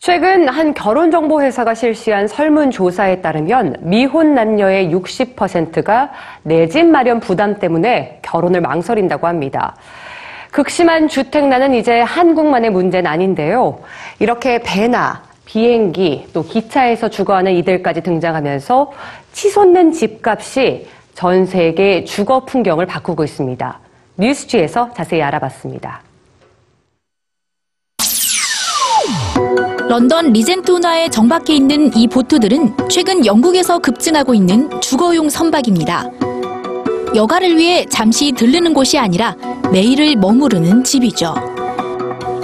최근 한 결혼정보회사가 실시한 설문조사에 따르면 미혼 남녀의 60%가 내 집 마련 부담 때문에 결혼을 망설인다고 합니다. 극심한 주택난은 이제 한국만의 문제는 아닌데요. 이렇게 배나 비행기 또 기차에서 주거하는 이들까지 등장하면서 치솟는 집값이 전 세계 주거 풍경을 바꾸고 있습니다. 뉴스지에서 자세히 알아봤습니다. 런던 리젠트 운하에 정박해 있는 이 보트들은 최근 영국에서 급증하고 있는 주거용 선박입니다. 여가를 위해 잠시 들르는 곳이 아니라 매일을 머무르는 집이죠.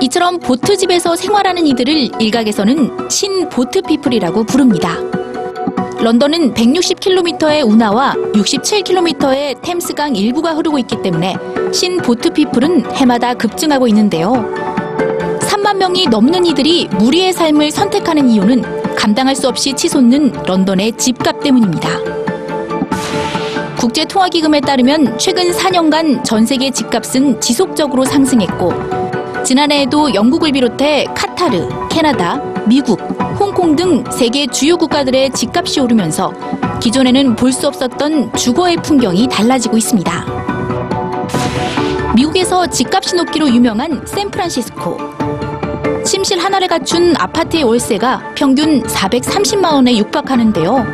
이처럼 보트집에서 생활하는 이들을 일각에서는 신 보트피플이라고 부릅니다. 런던은 160km의 운하와 67km의 템스강 일부가 흐르고 있기 때문에 신 보트피플은 해마다 급증하고 있는데요. 3만 명이 넘는 이들이 무리의 삶을 선택하는 이유는 감당할 수 없이 치솟는 런던의 집값 때문입니다. 국제통화기금에 따르면 최근 4년간 전 세계 집값은 지속적으로 상승했고 지난해에도 영국을 비롯해 카타르, 캐나다, 미국, 홍콩 등 세계 주요 국가들의 집값이 오르면서 기존에는 볼 수 없었던 주거의 풍경이 달라지고 있습니다. 미국에서 집값이 높기로 유명한 샌프란시스코. 침실 하나를 갖춘 아파트의 월세가 평균 430만 원에 육박하는데요.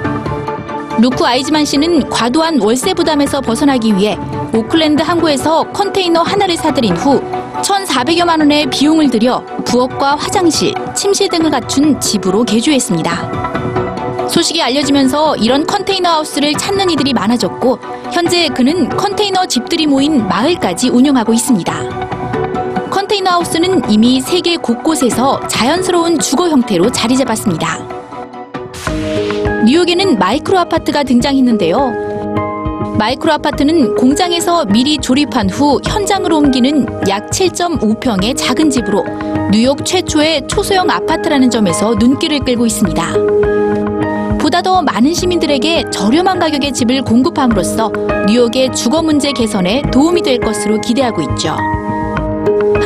루크 아이즈만 씨는 과도한 월세 부담에서 벗어나기 위해 오클랜드 항구에서 컨테이너 하나를 사들인 후 1,400여만 원의 비용을 들여 부엌과 화장실, 침실 등을 갖춘 집으로 개조했습니다. 소식이 알려지면서 이런 컨테이너 하우스를 찾는 이들이 많아졌고 현재 그는 컨테이너 집들이 모인 마을까지 운영하고 있습니다. 컨테이너 하우스는 이미 세계 곳곳에서 자연스러운 주거 형태로 자리 잡았습니다. 뉴욕에는 마이크로 아파트가 등장했는데요. 마이크로 아파트는 공장에서 미리 조립한 후 현장으로 옮기는 약 7.5평의 작은 집으로 뉴욕 최초의 초소형 아파트라는 점에서 눈길을 끌고 있습니다. 보다 더 많은 시민들에게 저렴한 가격의 집을 공급함으로써 뉴욕의 주거 문제 개선에 도움이 될 것으로 기대하고 있죠.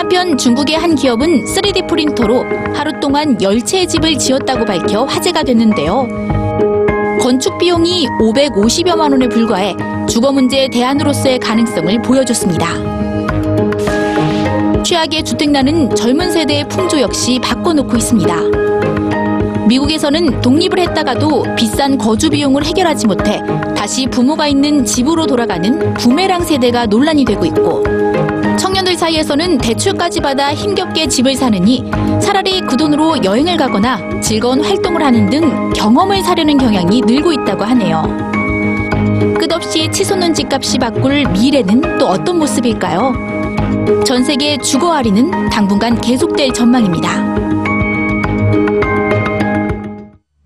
한편 중국의 한 기업은 3D 프린터로 하루 동안 열채의 집을 지었다고 밝혀 화제가 됐는데요. 건축 비용이 550여만 원에 불과해 주거 문제의 대안으로서의 가능성을 보여줬습니다. 최악의 주택난은 젊은 세대의 풍조 역시 바꿔놓고 있습니다. 미국에서는 독립을 했다가도 비싼 거주 비용을 해결하지 못해 다시 부모가 있는 집으로 돌아가는 부메랑 세대가 논란이 되고 있고 청년들 사이에서는 대출까지 받아 힘겹게 집을 사느니 차라리 그 돈으로 여행을 가거나 즐거운 활동을 하는 등 경험을 사려는 경향이 늘고 있다고 하네요. 끝없이 치솟는 집값이 바꿀 미래는 또 어떤 모습일까요? 전 세계 주거 할인은 당분간 계속될 전망입니다.